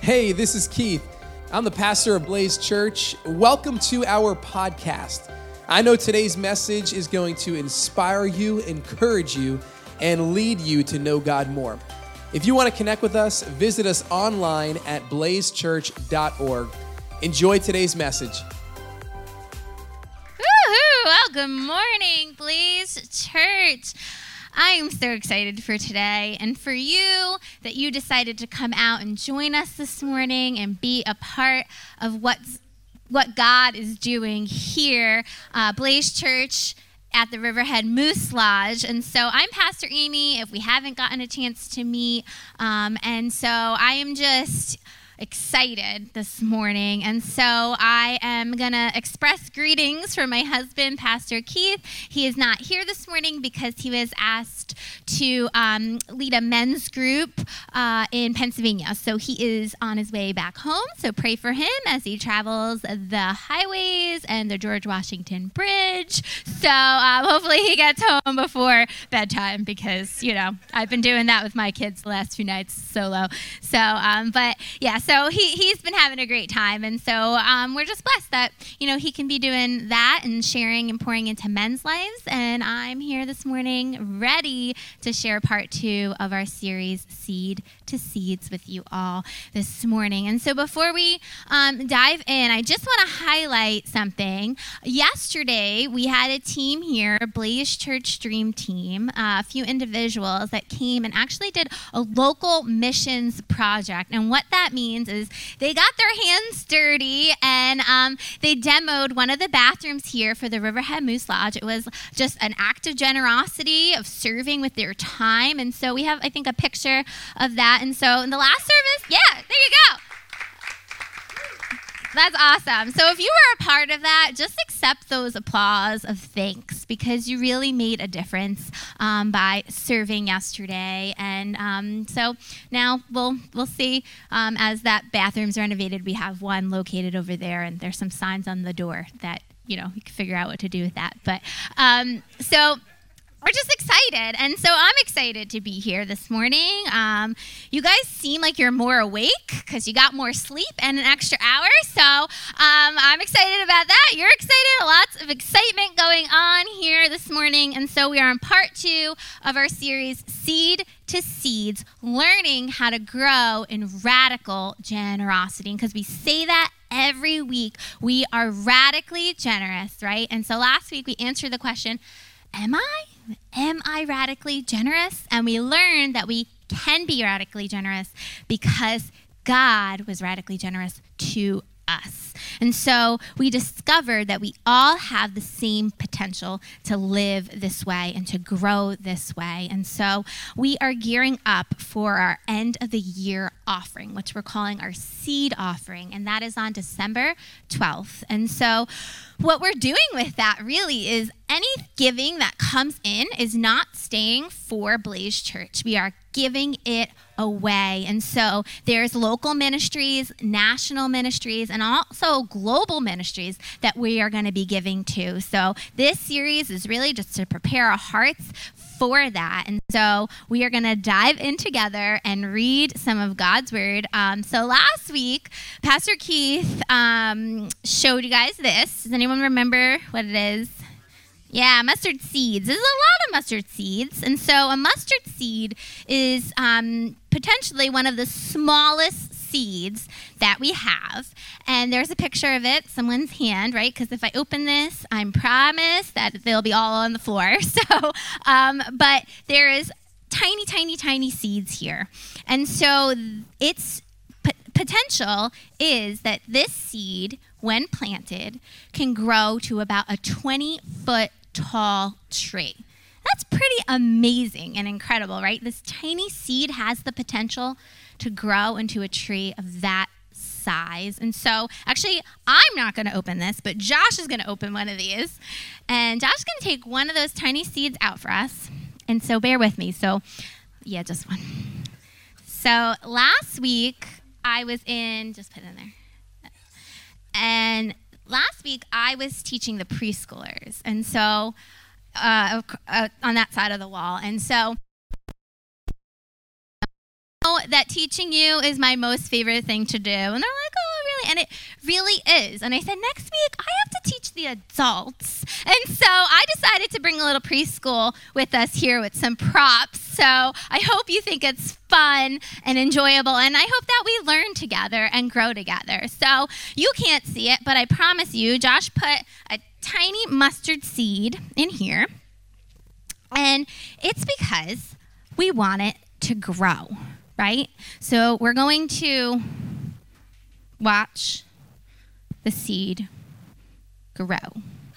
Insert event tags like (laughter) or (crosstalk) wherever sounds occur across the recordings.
Hey, this is Keith. I'm the pastor of Blaze Church. Welcome to our podcast. I know today's message is going to inspire you, encourage you, and lead you to know God more. If you want to connect with us, visit us online at blazechurch.org. Enjoy today's message. Woohoo! Well, good morning, Blaze Church. I am so excited for today and for you that you decided to come out and join us this morning and be a part of what's what God is doing here, uh, Blaze Church at the Riverhead Moose Lodge. And so I'm Pastor Amy, if we haven't gotten a chance to meet. Um, and so I am just excited this morning. And so I am going to express greetings from my husband, Pastor Keith. He is not here this morning because he was asked to um, lead a men's group uh, in Pennsylvania. So he is on his way back home. So pray for him as he travels the highways and the George Washington Bridge. So um, hopefully he gets home before bedtime because, you know, I've been doing that with my kids the last few nights solo. So, um, but yeah, so he, he's been having a great time. And so um, we're just blessed that, you know, he can be doing that and sharing and pouring into men's lives. And I'm here this morning ready to share part two of our series, Seed to Seeds, with you all this morning. And so before we um, dive in, I just want to highlight something. Yesterday, we had a team here, Blaze Church Dream Team, uh, a few individuals that came and actually did a local missions project. And what that means is they got their hands dirty and um, they demoed one of the bathrooms here for the Riverhead Moose Lodge. It was just an act of generosity, of serving with their time. And so we have, I think, a picture of that. And so in the last service, yeah, there you go. That's awesome. So if you were a part of that, just accept those applause of thanks because you really made a difference um, by serving yesterday. And um, so now we'll we'll see um, as that bathroom's renovated. We have one located over there, and there's some signs on the door that you know you can figure out what to do with that. But um, so we're just excited. And so I'm excited to be here this morning. Um, you guys seem like you're more awake because you got more sleep and an extra hour. So um, I'm excited about that. You're excited. Lots of excitement going on here this morning. And so we are on part two of our series, Seed to Seeds, learning how to grow in radical generosity. Because we say that every week, we are radically generous, right? And so last week we answered the question, Am I? Am I radically generous? And we learned that we can be radically generous because God was radically generous to us. And so we discovered that we all have the same potential to live this way and to grow this way. And so we are gearing up for our end of the year offering, which we're calling our seed offering, and that is on December 12th. And so what we're doing with that really is any giving that comes in is not staying for Blaze Church. We are giving it away. And so there's local ministries, national ministries, and also global ministries that we are going to be giving to. So this series is really just to prepare our hearts for that. And so we are going to dive in together and read some of God's word. Um, so last week, Pastor Keith um, showed you guys this. Does anyone remember what it is? Yeah, mustard seeds. There's a lot of mustard seeds. And so a mustard seed is um, potentially one of the smallest seeds that we have. And there's a picture of it, someone's hand, right? Because if I open this, I'm promised that they'll be all on the floor. (laughs) So, um, but there is tiny, tiny, tiny seeds here. And so its p- potential is that this seed, when planted, can grow to about a 20 foot tall tree. That's pretty amazing and incredible, right? This tiny seed has the potential to grow into a tree of that size. And so, actually, I'm not going to open this, but Josh is going to open one of these. And Josh is going to take one of those tiny seeds out for us. And so, bear with me. So, yeah, just one. So, last week, I was in, just put it in there. And last week, I was teaching the preschoolers. And so, uh, uh, on that side of the wall. And so, that teaching you is my most favorite thing to do. And they're like, oh, really? And it really is. And I said, next week, I have to teach the adults. And so I decided to bring a little preschool with us here with some props. So I hope you think it's fun and enjoyable. And I hope that we learn together and grow together. So you can't see it, but I promise you, Josh put a tiny mustard seed in here. And it's because we want it to grow, right? So we're going to watch the seed grow.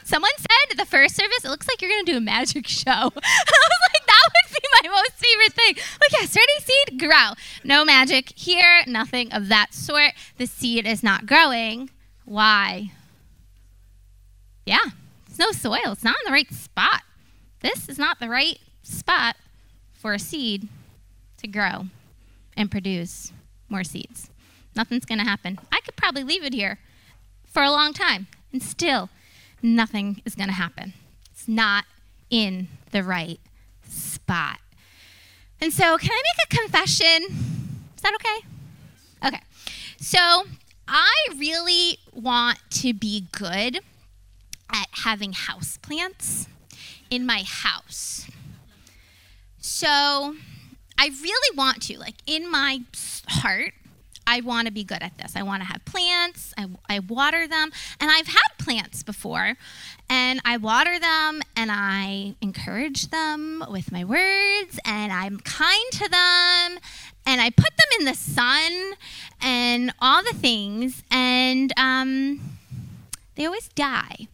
Someone said the first service, it looks like you're going to do a magic (laughs) show. (laughs) I was like, that would be my most favorite thing. Like, yes, ready, seed, grow. No magic here, nothing of that sort. The seed is not growing. Why? Yeah, it's no soil. It's not in the right spot. This is not the right spot for a seed to grow and produce more seeds. Nothing's going to happen. I could probably leave it here for a long time and still nothing is going to happen. It's not in the right spot. And so, can I make a confession? Is that okay? Okay. So, I really want to be good at having house plants in my house. So, I really want to, like in my heart, I want to be good at this. I want to have plants. I, I water them. And I've had plants before. And I water them and I encourage them with my words. And I'm kind to them. And I put them in the sun and all the things. And um, they always die.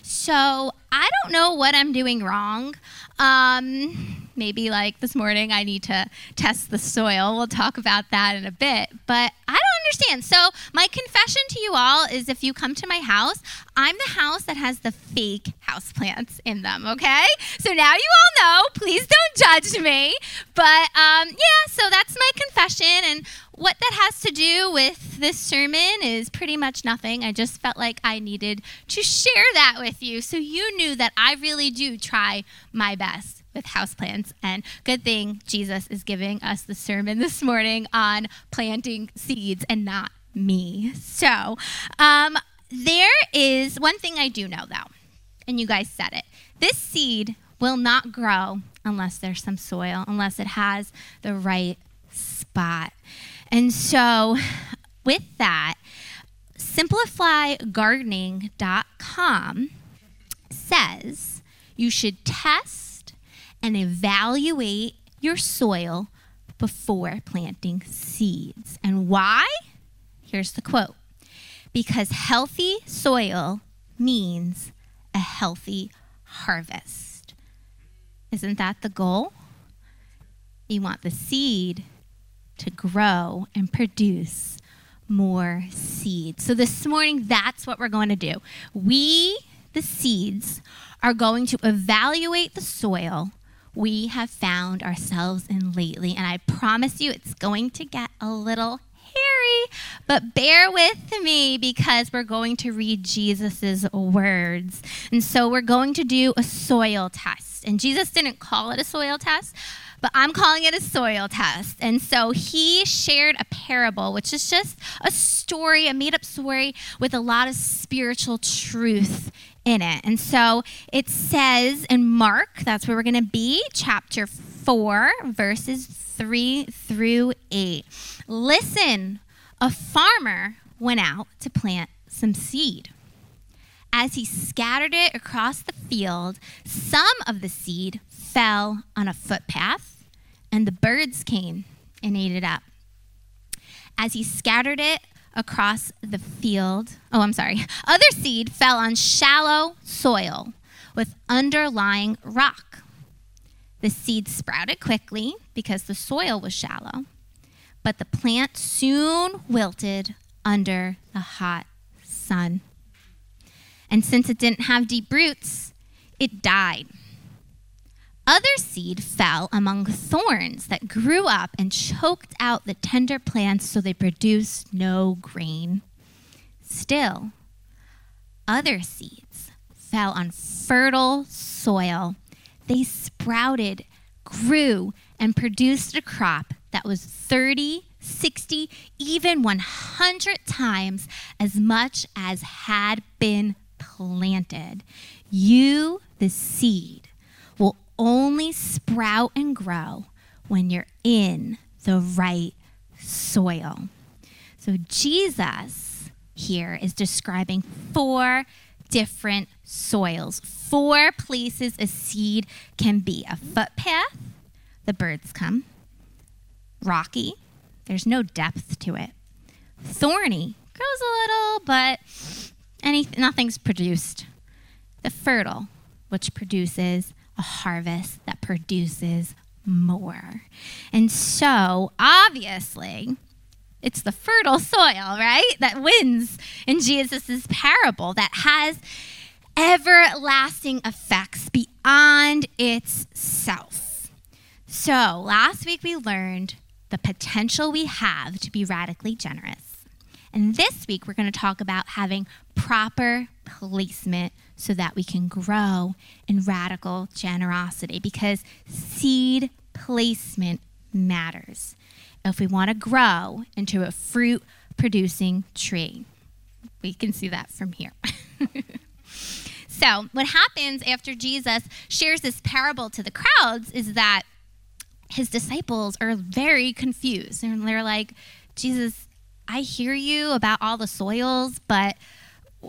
So I don't know what I'm doing wrong. Um, maybe like this morning I need to test the soil. We'll talk about that in a bit. But I don't understand. So, my confession to you all is if you come to my house, I'm the house that has the fake house plants in them, okay? So now you all know. Please don't judge me. But um, yeah, so that's my confession. And what that has to do with this sermon is pretty much nothing. I just felt like I needed to share that with you so you knew that I really do try my best with houseplants. And good thing Jesus is giving us the sermon (laughs) this morning on planting seeds and not me. So, um, there is one thing I do know though, and you guys said it. This seed will not grow unless there's some soil, unless it has the right spot. And so, with that, simplifygardening.com says you should test and evaluate your soil before planting seeds. And why? Here's the quote because healthy soil means a healthy harvest. Isn't that the goal? You want the seed to grow and produce more seeds. So this morning, that's what we're going to do. We, the seeds, are going to evaluate the soil we have found ourselves in lately. And I promise you, it's going to get a little hairy, but bear with me because we're going to read Jesus' words. And so we're going to do a soil test. And Jesus didn't call it a soil test, but I'm calling it a soil test. And so he shared a parable, which is just a story, a made up story with a lot of spiritual truth in it. And so it says in Mark, that's where we're going to be, chapter 4, verses 3 through 8. Listen, a farmer went out to plant some seed. As he scattered it across the field, some of the seed fell on a footpath, and the birds came and ate it up. As he scattered it across the field. Oh, I'm sorry. Other seed fell on shallow soil with underlying rock. The seed sprouted quickly because the soil was shallow, but the plant soon wilted under the hot sun. And since it didn't have deep roots, it died. Other seed fell among thorns that grew up and choked out the tender plants so they produced no grain. Still, other seeds fell on fertile soil. They sprouted, grew, and produced a crop that was 30, 60, even 100 times as much as had been planted. You, the seed, only sprout and grow when you're in the right soil. So Jesus here is describing four different soils, four places a seed can be. A footpath, the birds come, rocky, there's no depth to it, thorny, grows a little, but any, nothing's produced, the fertile, which produces a harvest that produces more. And so, obviously, it's the fertile soil, right? That wins in Jesus' parable that has everlasting effects beyond itself. So, last week we learned the potential we have to be radically generous. And this week we're going to talk about having proper placement so that we can grow in radical generosity because seed placement matters if we want to grow into a fruit producing tree. We can see that from here. (laughs) so, what happens after Jesus shares this parable to the crowds is that his disciples are very confused. And they're like, Jesus, I hear you about all the soils, but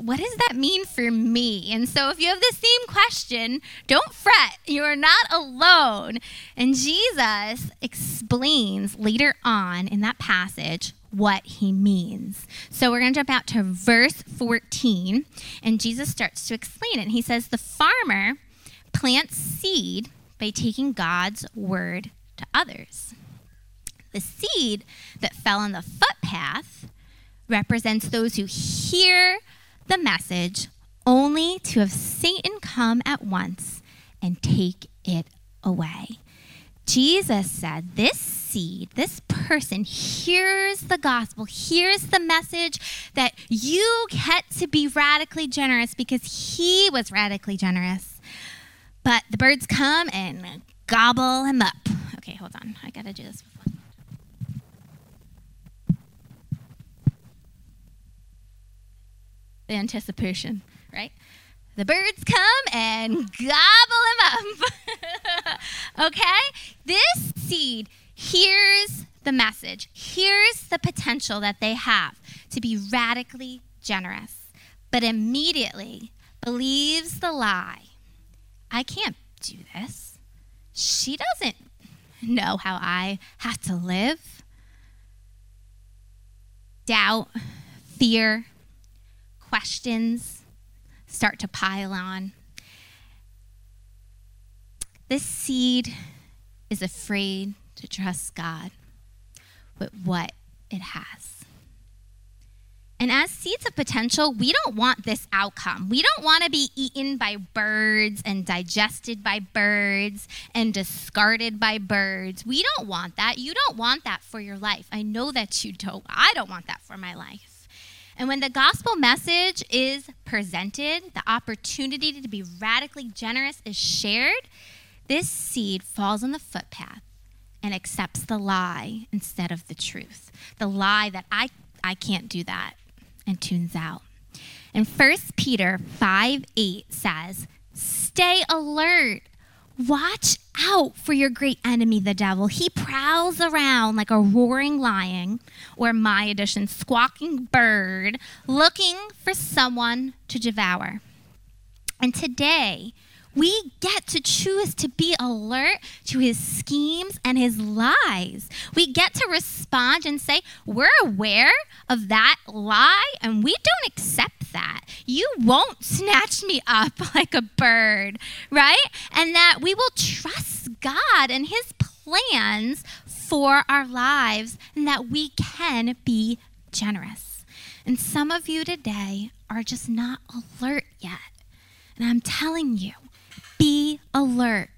what does that mean for me? And so, if you have the same question, don't fret. You are not alone. And Jesus explains later on in that passage what he means. So, we're going to jump out to verse 14, and Jesus starts to explain it. He says, The farmer plants seed by taking God's word to others. The seed that fell on the footpath represents those who hear the message only to have Satan come at once and take it away. Jesus said, This seed, this person hears the gospel, hears the message that you get to be radically generous because he was radically generous. But the birds come and gobble him up. Okay, hold on. I got to do this the anticipation, right? The birds come and gobble him up. (laughs) okay? This seed hears the message, hears the potential that they have to be radically generous, but immediately believes the lie I can't do this. She doesn't know how I have to live. Doubt, fear, questions start to pile on. This seed is afraid to trust God with what it has. And as seeds of potential, we don't want this outcome. We don't want to be eaten by birds and digested by birds and discarded by birds. We don't want that. You don't want that for your life. I know that you don't. I don't want that for my life. And when the gospel message is presented, the opportunity to be radically generous is shared, this seed falls on the footpath and accepts the lie instead of the truth. The lie that I, I can't do that and tunes out. And 1 Peter 5 8 says, Stay alert Watch out for your great enemy, the devil. He prowls around like a roaring lion, or my edition, squawking bird, looking for someone to devour. And today, we get to choose to be alert to his schemes and his lies. We get to respond and say, We're aware of that lie and we don't accept that. You won't snatch me up (laughs) like a bird, right? And that we will trust God and his plans for our lives and that we can be generous. And some of you today are just not alert yet. And I'm telling you, be alert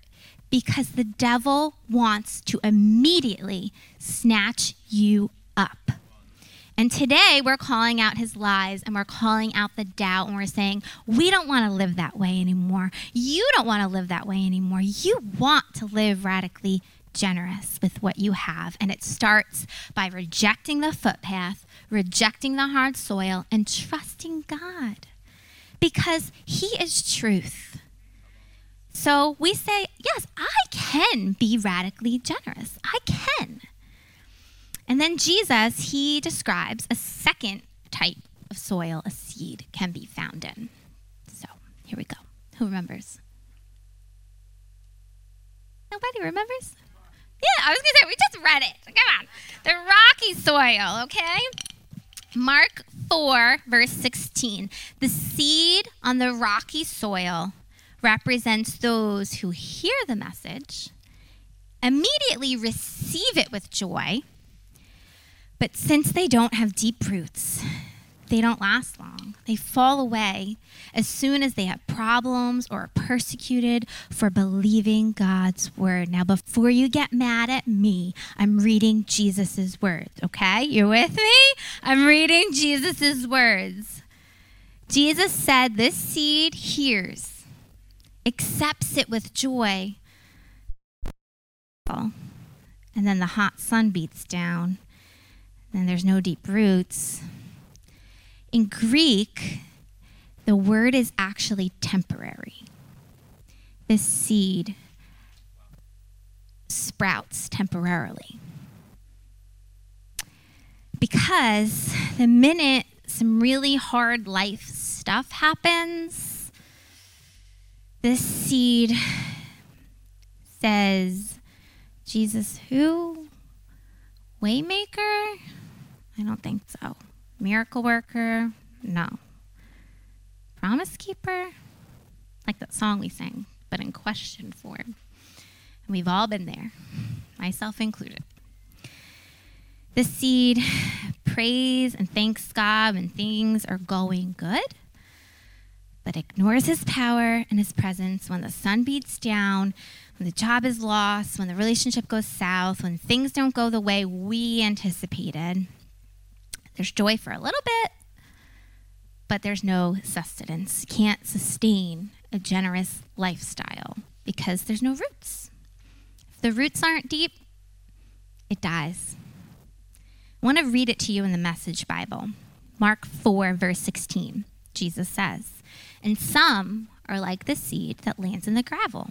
because the devil wants to immediately snatch you up. And today we're calling out his lies and we're calling out the doubt and we're saying, we don't want to live that way anymore. You don't want to live that way anymore. You want to live radically generous with what you have. And it starts by rejecting the footpath, rejecting the hard soil, and trusting God because He is truth. So we say, yes, I can be radically generous. I can. And then Jesus, he describes a second type of soil a seed can be found in. So here we go. Who remembers? Nobody remembers? Yeah, I was going to say, we just read it. Come on. The rocky soil, okay? Mark 4, verse 16. The seed on the rocky soil represents those who hear the message, immediately receive it with joy, but since they don't have deep roots, they don't last long. They fall away as soon as they have problems or are persecuted for believing God's word. Now, before you get mad at me, I'm reading Jesus' words, okay? You're with me? I'm reading Jesus' words. Jesus said, This seed hears, accepts it with joy, and then the hot sun beats down, and there's no deep roots in Greek, the word is actually temporary. This seed sprouts temporarily. Because the minute some really hard life stuff happens, this seed says, Jesus, who? Waymaker? I don't think so. Miracle worker? No. Promise keeper? Like that song we sang, but in question form. And we've all been there, myself included. The seed prays and thanks God when things are going good, but ignores his power and his presence when the sun beats down, when the job is lost, when the relationship goes south, when things don't go the way we anticipated. There's joy for a little bit, but there's no sustenance. Can't sustain a generous lifestyle because there's no roots. If the roots aren't deep, it dies. I want to read it to you in the Message Bible. Mark 4, verse 16. Jesus says, And some are like the seed that lands in the gravel.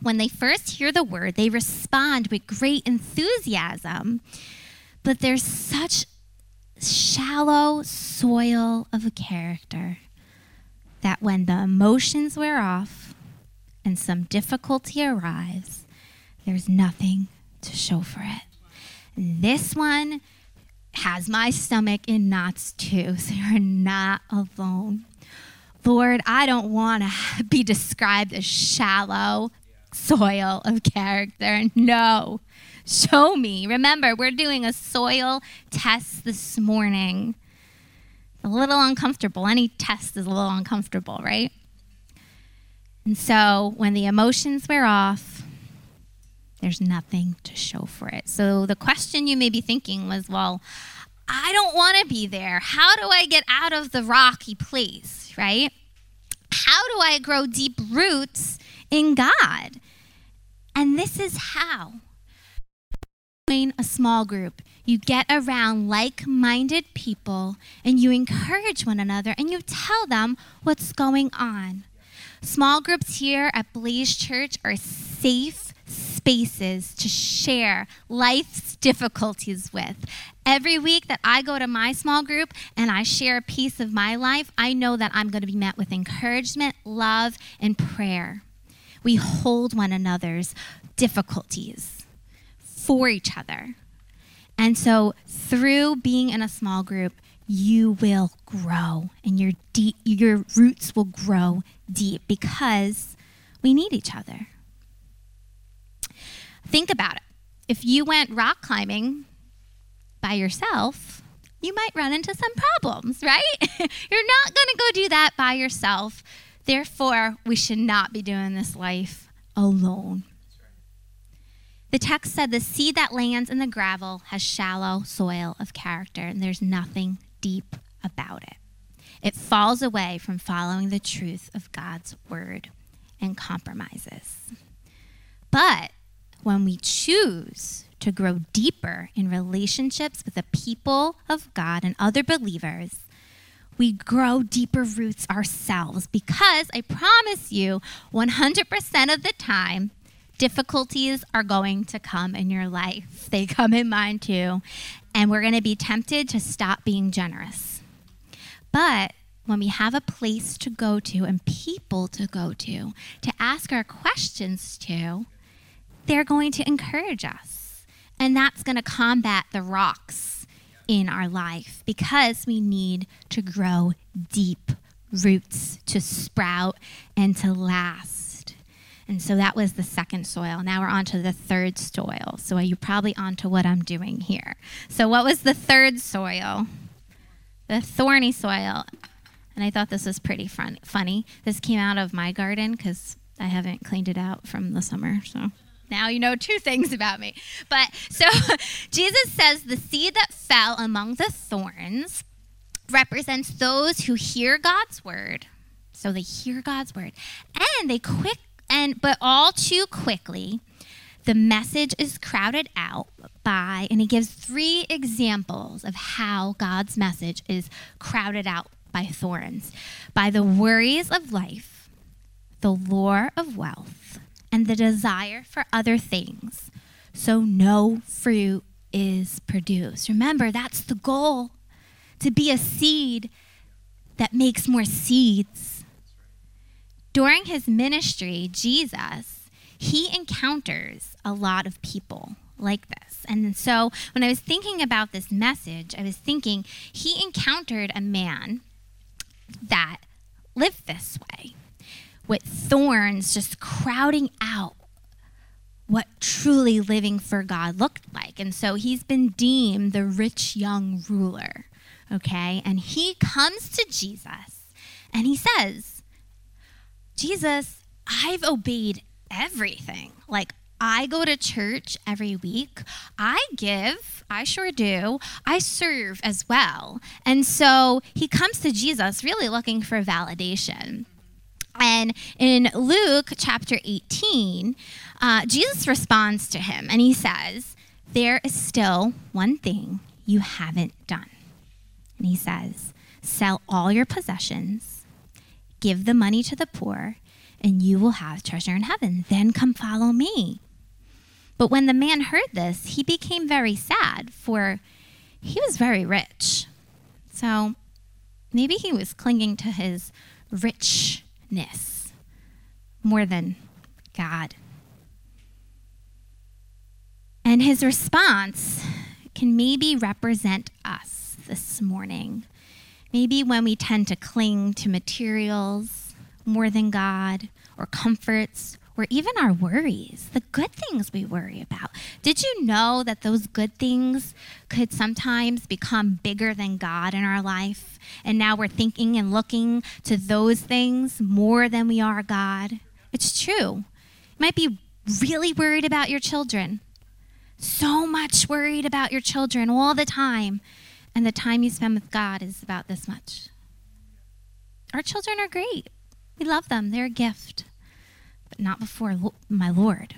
When they first hear the word, they respond with great enthusiasm, but there's such shallow soil of a character that when the emotions wear off and some difficulty arrives, there's nothing to show for it. This one has my stomach in knots too, (laughs) so you're not alone. Lord, I don't want to (laughs) be described as shallow soil of character. No. Show me. Remember, we're doing a soil test this morning. A little uncomfortable. Any test is a little uncomfortable, right? And so when the emotions wear off, there's nothing to show for it. So the question you may be thinking was, well, I don't want to be there. How do I get out of the rocky place, right? How do I grow deep roots in God? And this is how join a small group. You get around like minded people and you encourage one another and you tell them what's going on. Small groups here at Blaze Church are safe spaces to share life's difficulties with. Every week that I go to my small group and I share a piece of my life, I know that I'm going to be met with encouragement, love, and prayer. We hold one another's difficulties for each other. And so, through being in a small group, you will grow and your deep, your roots will grow deep because we need each other. Think about it. If you went rock climbing by yourself, you might run into some problems, right? (laughs) You're not going to go do that by yourself. Therefore, we should not be doing this life alone. The text said the seed that lands in the gravel has shallow soil of character, and there's nothing deep about it. It falls away from following the truth of God's word and compromises. But when we choose to grow deeper in relationships with the people of God and other believers, we grow deeper roots ourselves because I promise you, 100% of the time, difficulties are going to come in your life. They come in mine too. And we're going to be tempted to stop being generous. But when we have a place to go to and people to go to, to ask our questions to, they're going to encourage us. And that's going to combat the rocks in our life because we need to grow deep roots to sprout and to last. And so that was the second soil. Now we're on to the third soil. So you're probably on to what I'm doing here. So, what was the third soil? The thorny soil. And I thought this was pretty fun, funny. This came out of my garden because I haven't cleaned it out from the summer. So now you know two things about me. But so (laughs) Jesus says the seed that fell among the thorns represents those who hear God's word. So they hear God's word and they quick and but all too quickly the message is crowded out by and he gives three examples of how God's message is crowded out by thorns by the worries of life, the lure of wealth, and the desire for other things. So no fruit is produced. Remember, that's the goal to be a seed that makes more seeds. During his ministry, Jesus, he encounters a lot of people like this. And so when I was thinking about this message, I was thinking he encountered a man that lived this way with thorns just crowding out what truly living for God looked like. And so he's been deemed the rich young ruler, okay? And he comes to Jesus and he says, Jesus, I've obeyed everything. Like, I go to church every week. I give, I sure do. I serve as well. And so he comes to Jesus really looking for validation. And in Luke chapter 18, uh, Jesus responds to him and he says, There is still one thing you haven't done. And he says, Sell all your possessions, give the money to the poor, and you will have treasure in heaven. Then come follow me. But when the man heard this, he became very sad, for he was very rich. So maybe he was clinging to his richness more than God. And his response can maybe represent us this morning. Maybe when we tend to cling to materials more than God, or comforts, or even our worries, the good things we worry about. Did you know that those good things could sometimes become bigger than God in our life? And now we're thinking and looking to those things more than we are God. It's true. You might be really worried about your children, so much worried about your children all the time, and the time you spend with God is about this much. Our children are great. We love them, they're a gift but not before my Lord.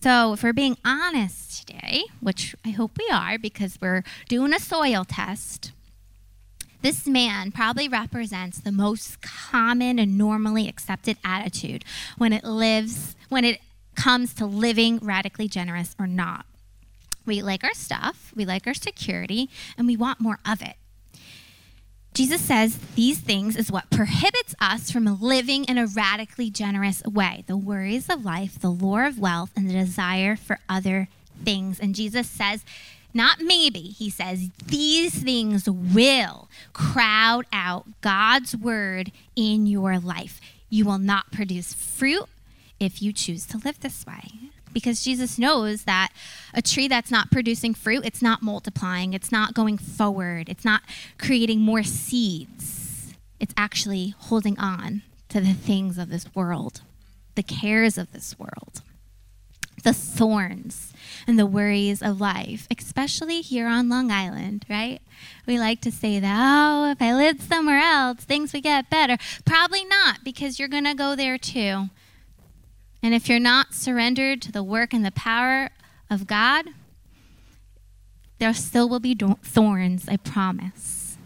So, if we're being honest today, which I hope we are because we're doing a soil test, this man probably represents the most common and normally accepted attitude when it lives when it comes to living radically generous or not. We like our stuff, we like our security, and we want more of it. Jesus says these things is what prohibits us from living in a radically generous way the worries of life, the lure of wealth, and the desire for other things. And Jesus says, not maybe, he says, these things will crowd out God's word in your life. You will not produce fruit if you choose to live this way because Jesus knows that a tree that's not producing fruit, it's not multiplying, it's not going forward, it's not creating more seeds. It's actually holding on to the things of this world, the cares of this world, the thorns and the worries of life, especially here on Long Island, right? We like to say that, oh, if I lived somewhere else, things would get better. Probably not, because you're going to go there too And if you're not surrendered to the work and the power of God, there still will be thorns, I promise.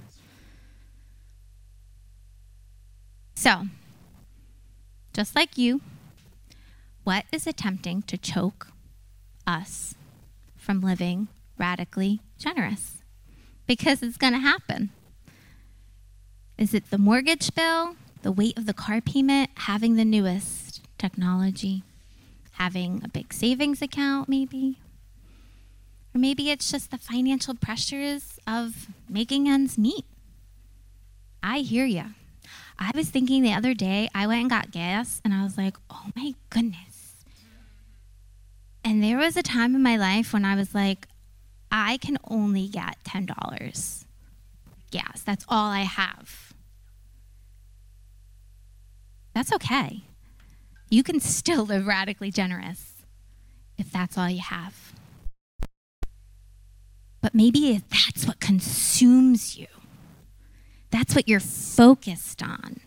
So, just like you, what is attempting to choke us from living radically generous? Because it's going to happen. Is it the mortgage bill, the weight of the car payment, having the newest technology, having a big savings account, maybe? Or maybe it's just the financial pressures of making ends meet. I hear you. I was thinking the other day, I went and got gas, and I was like, oh my goodness. And there was a time in my life when I was like, I can only get $10 gas. That's all I have. That's okay. You can still live radically generous if that's all you have. But maybe that's what consumes you. That's what you're focused on.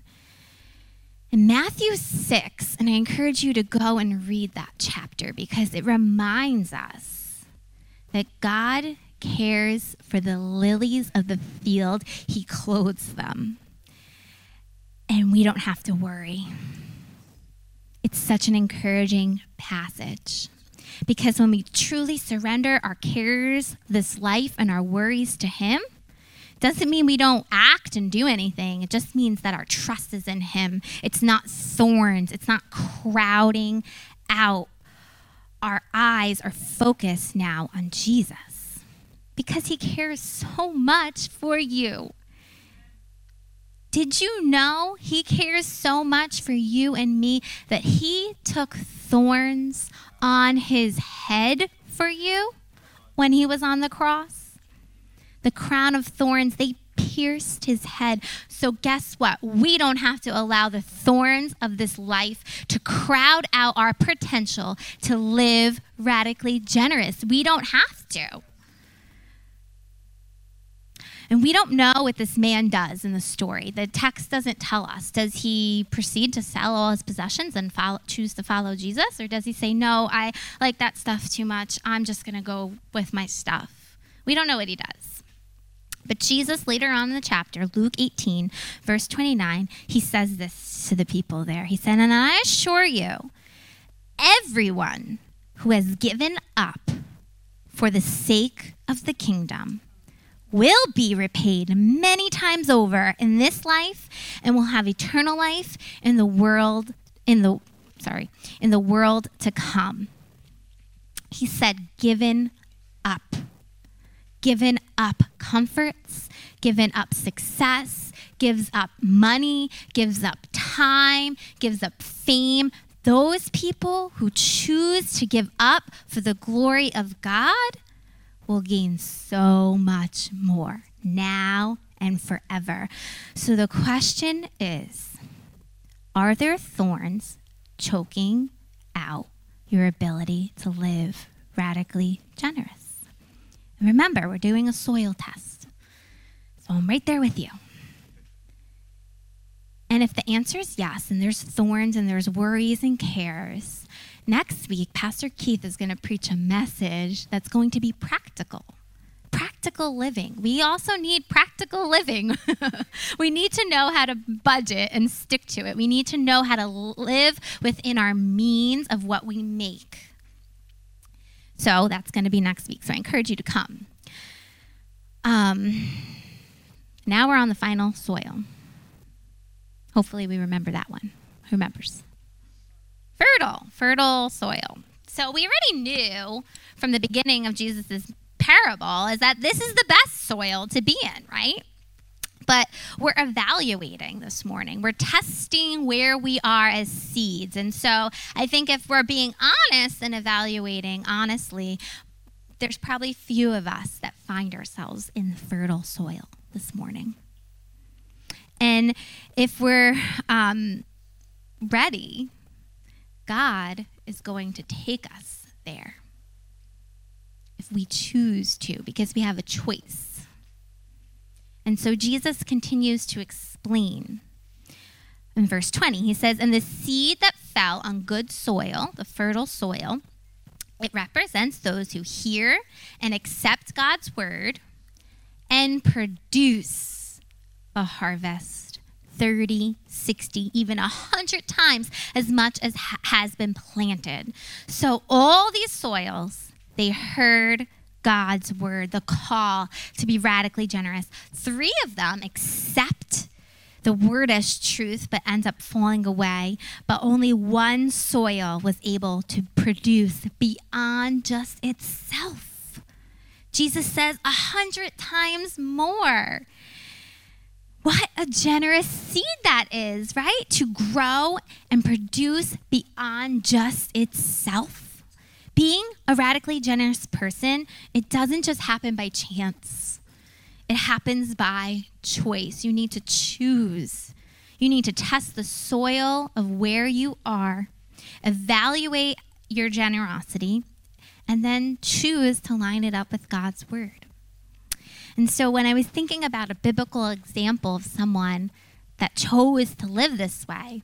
In Matthew 6, and I encourage you to go and read that chapter because it reminds us that God cares for the lilies of the field, He clothes them. And we don't have to worry. It's such an encouraging passage. Because when we truly surrender our cares, this life, and our worries to Him, doesn't mean we don't act and do anything. It just means that our trust is in Him. It's not thorns, it's not crowding out. Our eyes are focused now on Jesus because He cares so much for you. Did you know He cares so much for you and me that He took thorns on his head for you when he was on the cross? The crown of thorns, they pierced his head. So, guess what? We don't have to allow the thorns of this life to crowd out our potential to live radically generous. We don't have to. And we don't know what this man does in the story. The text doesn't tell us. Does he proceed to sell all his possessions and follow, choose to follow Jesus? Or does he say, No, I like that stuff too much. I'm just going to go with my stuff? We don't know what he does. But Jesus, later on in the chapter, Luke 18, verse 29, he says this to the people there. He said, And I assure you, everyone who has given up for the sake of the kingdom will be repaid many times over in this life and will have eternal life in the world in the sorry in the world to come. He said given up. Given up comforts given up success gives up money gives up time gives up fame. Those people who choose to give up for the glory of God will gain so much more now and forever. So the question is Are there thorns choking out your ability to live radically generous? And remember, we're doing a soil test. So I'm right there with you. And if the answer is yes, and there's thorns and there's worries and cares, Next week, Pastor Keith is going to preach a message that's going to be practical. Practical living. We also need practical living. (laughs) we need to know how to budget and stick to it. We need to know how to live within our means of what we make. So that's going to be next week. So I encourage you to come. Um, now we're on the final soil. Hopefully, we remember that one. Who remembers? Fertile, fertile soil. So we already knew from the beginning of Jesus' parable is that this is the best soil to be in, right? But we're evaluating this morning. We're testing where we are as seeds. And so I think if we're being honest and evaluating honestly, there's probably few of us that find ourselves in fertile soil this morning. And if we're um, ready God is going to take us there if we choose to, because we have a choice. And so Jesus continues to explain in verse 20. He says, And the seed that fell on good soil, the fertile soil, it represents those who hear and accept God's word and produce a harvest 30, 60, even 100 times as much as ha- has been planted. So, all these soils, they heard God's word, the call to be radically generous. Three of them accept the word as truth, but ends up falling away. But only one soil was able to produce beyond just itself. Jesus says a hundred times more. What a generous seed that is, right? To grow and produce beyond just itself. Being a radically generous person, it doesn't just happen by chance. It happens by choice. You need to choose. You need to test the soil of where you are, evaluate your generosity, and then choose to line it up with God's word. And so when I was thinking about a biblical example of someone that chose to live this way,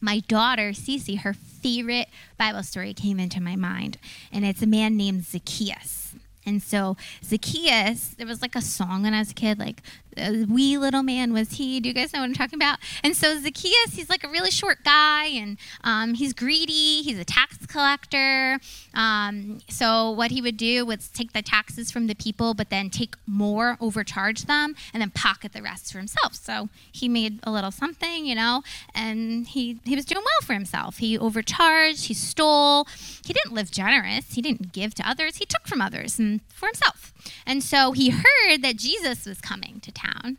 my daughter, Cece, her favorite Bible story came into my mind. And it's a man named Zacchaeus. And so Zacchaeus, there was like a song when I was a kid, like a wee little man was he. Do you guys know what I'm talking about? And so Zacchaeus, he's like a really short guy, and um, he's greedy. He's a tax collector. Um, so what he would do was take the taxes from the people, but then take more, overcharge them, and then pocket the rest for himself. So he made a little something, you know, and he he was doing well for himself. He overcharged. He stole. He didn't live generous. He didn't give to others. He took from others and for himself. And so he heard that Jesus was coming to town.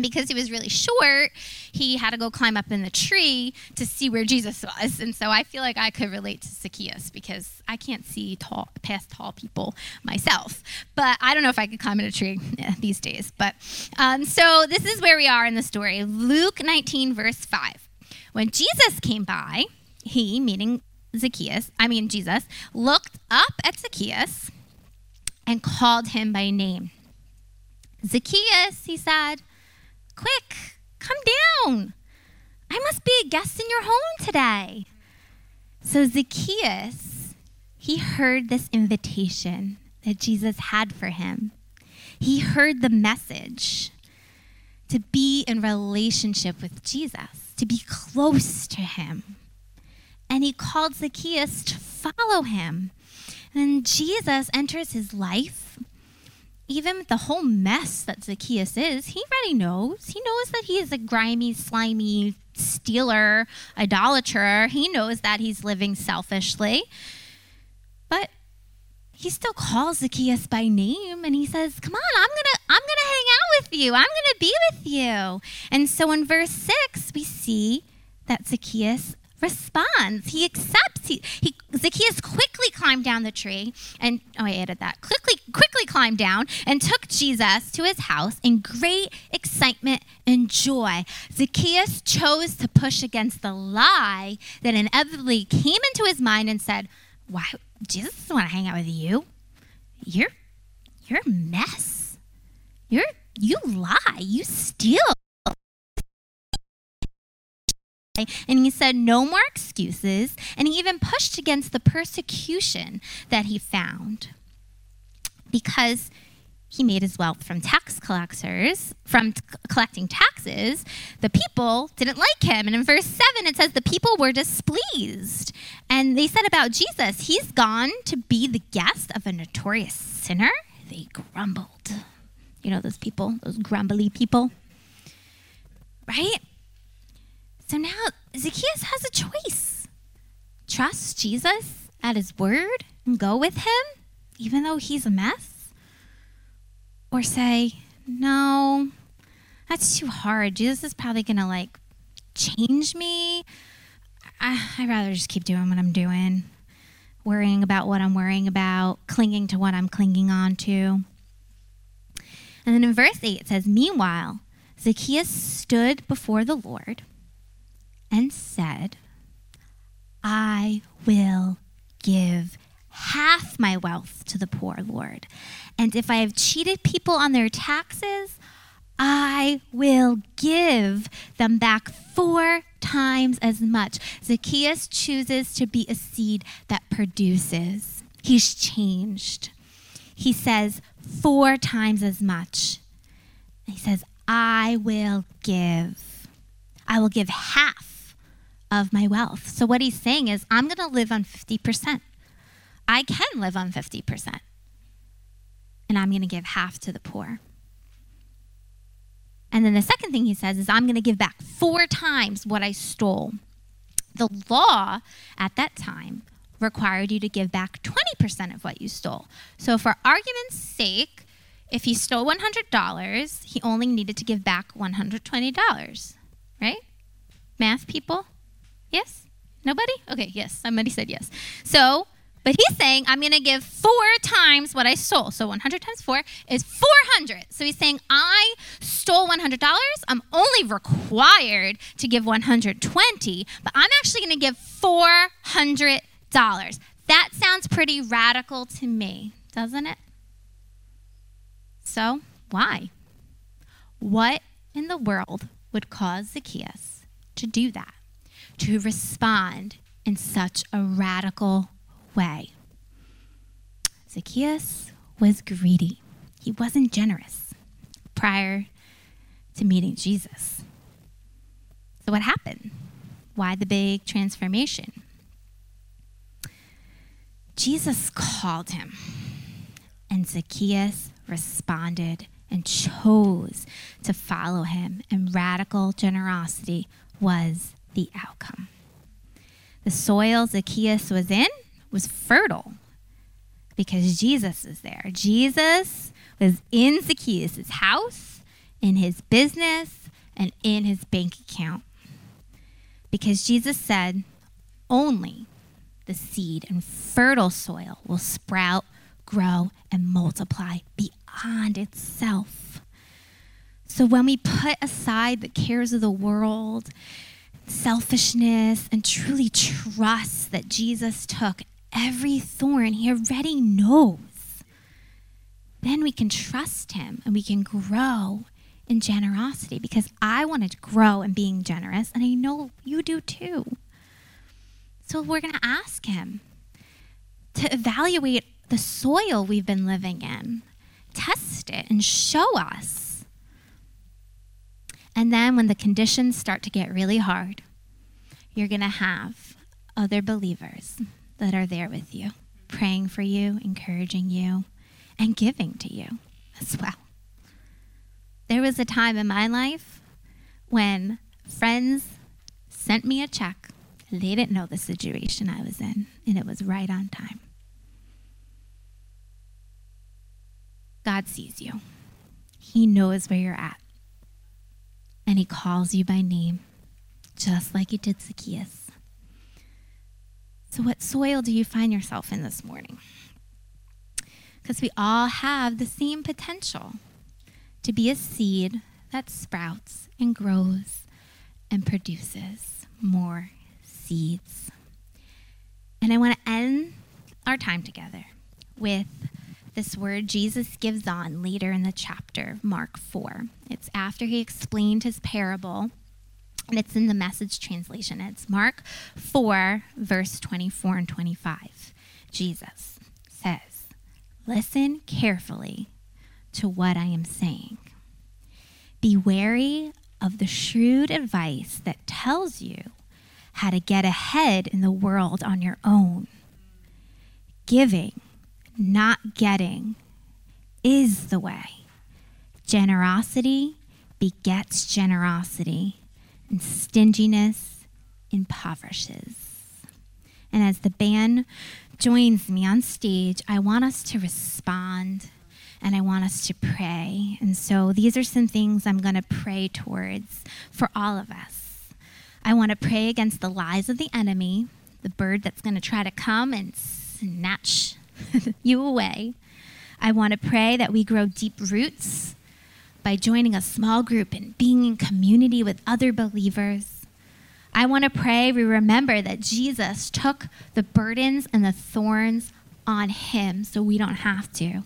Because he was really short, he had to go climb up in the tree to see where Jesus was. And so I feel like I could relate to Zacchaeus because I can't see tall, past tall people myself. But I don't know if I could climb in a tree these days. But um, so this is where we are in the story Luke 19, verse 5. When Jesus came by, he, meaning Zacchaeus, I mean Jesus, looked up at Zacchaeus and called him by name. Zacchaeus, he said, quick, come down. I must be a guest in your home today. So Zacchaeus, he heard this invitation that Jesus had for him. He heard the message to be in relationship with Jesus, to be close to him. And he called Zacchaeus to follow him. And Jesus enters his life. Even with the whole mess that Zacchaeus is, he already knows. He knows that he is a grimy, slimy stealer, idolater. He knows that he's living selfishly. But he still calls Zacchaeus by name and he says, "Come on, I'm going to I'm going to hang out with you. I'm going to be with you." And so in verse 6, we see that Zacchaeus responds. He accepts. He, he, Zacchaeus quickly climbed down the tree and oh, I added that. Quickly, quickly climbed down and took Jesus to his house in great excitement and joy. Zacchaeus chose to push against the lie that inevitably came into his mind and said, "Why Jesus doesn't want to hang out with you? You're you're a mess. You're you lie. You steal." And he said no more excuses, and he even pushed against the persecution that he found because he made his wealth from tax collectors, from t- collecting taxes. The people didn't like him. And in verse 7, it says the people were displeased. And they said about Jesus, he's gone to be the guest of a notorious sinner. They grumbled. You know, those people, those grumbly people. Right? So now Zacchaeus has a choice trust Jesus at his word and go with him, even though he's a mess, or say, no, that's too hard. Jesus is probably going to like change me. I, I'd rather just keep doing what I'm doing, worrying about what I'm worrying about, clinging to what I'm clinging on to. And then in verse 8 it says, Meanwhile, Zacchaeus stood before the Lord and said, I will give half my wealth to the poor, Lord. And if I have cheated people on their taxes, I will give them back four times as much. Zacchaeus chooses to be a seed that produces. He's changed. He says, four times as much. He says, I will give. I will give half of my wealth. So, what he's saying is, I'm going to live on 50%. I can live on 50%. And I'm going to give half to the poor. And then the second thing he says is, I'm going to give back four times what I stole. The law at that time required you to give back 20% of what you stole. So, for argument's sake, if he stole $100, he only needed to give back $120, right? Math people? Yes? Nobody? Okay, yes, somebody said yes. So, but he's saying, I'm going to give four times what I stole. So 100 times four is 400. So he's saying, I stole $100. I'm only required to give 120, but I'm actually going to give $400. That sounds pretty radical to me, doesn't it? So, why? What in the world would cause Zacchaeus to do that? To respond in such a radical way. Zacchaeus was greedy. He wasn't generous prior to meeting Jesus. So, what happened? Why the big transformation? Jesus called him, and Zacchaeus responded and chose to follow him, and radical generosity was the outcome. The soil Zacchaeus was in was fertile because Jesus is there. Jesus was in Zacchaeus' house, in his business, and in his bank account. Because Jesus said, only the seed and fertile soil will sprout, grow, and multiply beyond itself. So when we put aside the cares of the world, selfishness, and truly trust that Jesus took every thorn. He already knows. Then we can trust Him and we can grow in generosity because I want to grow in being generous, and I know you do too. So we're going to ask Him to evaluate the soil we've been living in, test it, and show us. And then when the conditions start to get really hard, you're going to have other believers that are there with you, praying for you, encouraging you, and giving to you as well. There was a time in my life when friends sent me a check. They didn't know the situation I was in, and it was right on time. God sees you, He knows where you're at, and He calls you by name, just like He did Zacchaeus. So, what soil do you find yourself in this morning? Because we all have the same potential to be a seed that sprouts and grows and produces more seeds. And I want to end our time together with this word Jesus gives on later in the chapter, Mark 4. It's after he explained his parable and it's in the message translation. It's Mark 4, verse 24 and 25. Jesus says, Listen carefully to what I am saying. Be wary of the shrewd advice that tells you how to get ahead in the world on your own. Giving, not getting, is the way. Generosity begets generosity and stinginess impoverishes. And as the band joins me on stage, I want us to respond and I want us to pray. And so these are some things I'm going to pray towards for all of us. I want to pray against the lies of the enemy, the bird that's going to try to come and snatch (laughs) you away. I want to pray that we grow deep roots by joining a small group and being in community with other believers. I want to pray we remember that Jesus took the burdens and the thorns on him so we don't have to.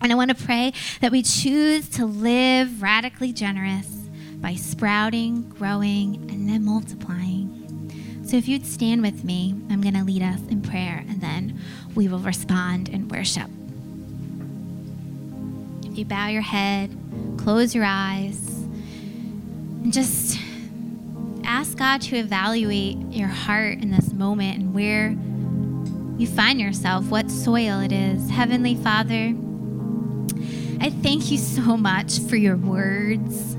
And I want to pray that we choose to live radically generous by sprouting, growing, and then multiplying. So if you'd stand with me, I'm going to lead us in prayer and then we will respond in worship. If you bow your head, close your eyes, and just ask God to evaluate your heart in this moment and where you find yourself, what soil it is. Heavenly Father, I thank you so much for your words.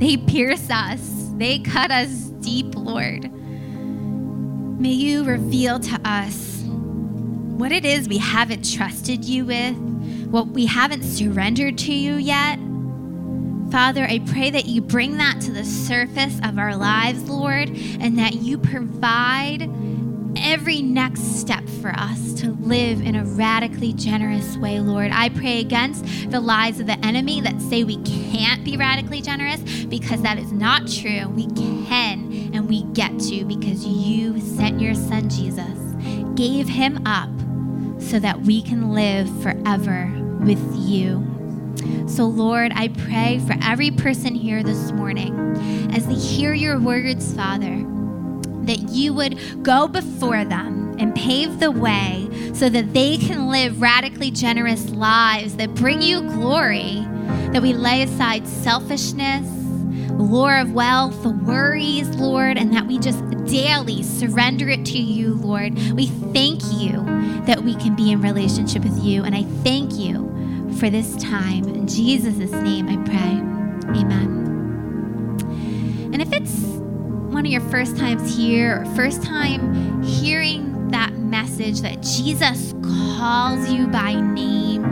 They pierce us, they cut us deep, Lord. May you reveal to us what it is we haven't trusted you with, what we haven't surrendered to you yet. Father, I pray that you bring that to the surface of our lives, Lord, and that you provide every next step for us to live in a radically generous way, Lord. I pray against the lies of the enemy that say we can't be radically generous because that is not true. We can we get to because you sent your son Jesus, gave him up so that we can live forever with you. So, Lord, I pray for every person here this morning as they hear your words, Father that you would go before them and pave the way so that they can live radically generous lives that bring you glory, that we lay aside selfishness, lure of wealth, the worries, Lord, and that we just daily surrender it to you, Lord. We thank you that we can be in relationship with you, and I thank you for this time. In Jesus' name I pray. Amen. And if it's one of your first times here, or first time hearing that message that Jesus calls you by name,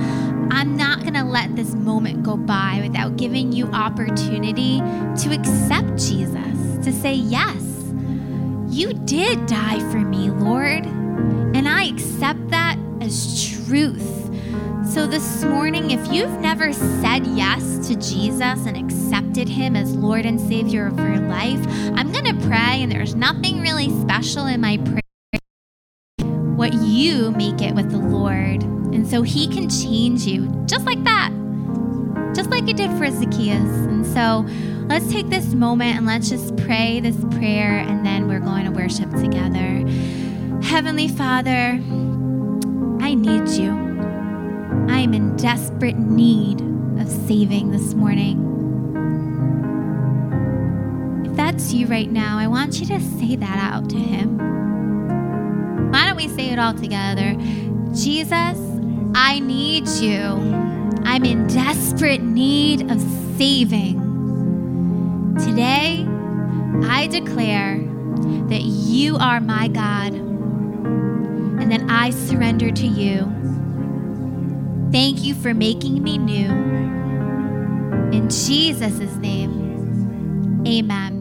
I'm not going to let this moment go by without giving you opportunity to accept Jesus, to say, Yes, you did die for me, Lord. And I accept that as truth. So, this morning, if you've never said yes to Jesus and accepted him as Lord and Savior of your life, I'm going to pray, and there's nothing really special in my prayer. What you make it with the Lord. And so he can change you just like that, just like it did for Zacchaeus. And so let's take this moment and let's just pray this prayer, and then we're going to worship together. Heavenly Father, I need you. I am in desperate need of saving this morning. If that's you right now, I want you to say that out to Him. Why don't we say it all together? Jesus, I need you. I'm in desperate need of saving. Today, I declare that you are my God and that I surrender to you. Thank you for making me new. In Jesus' name, amen.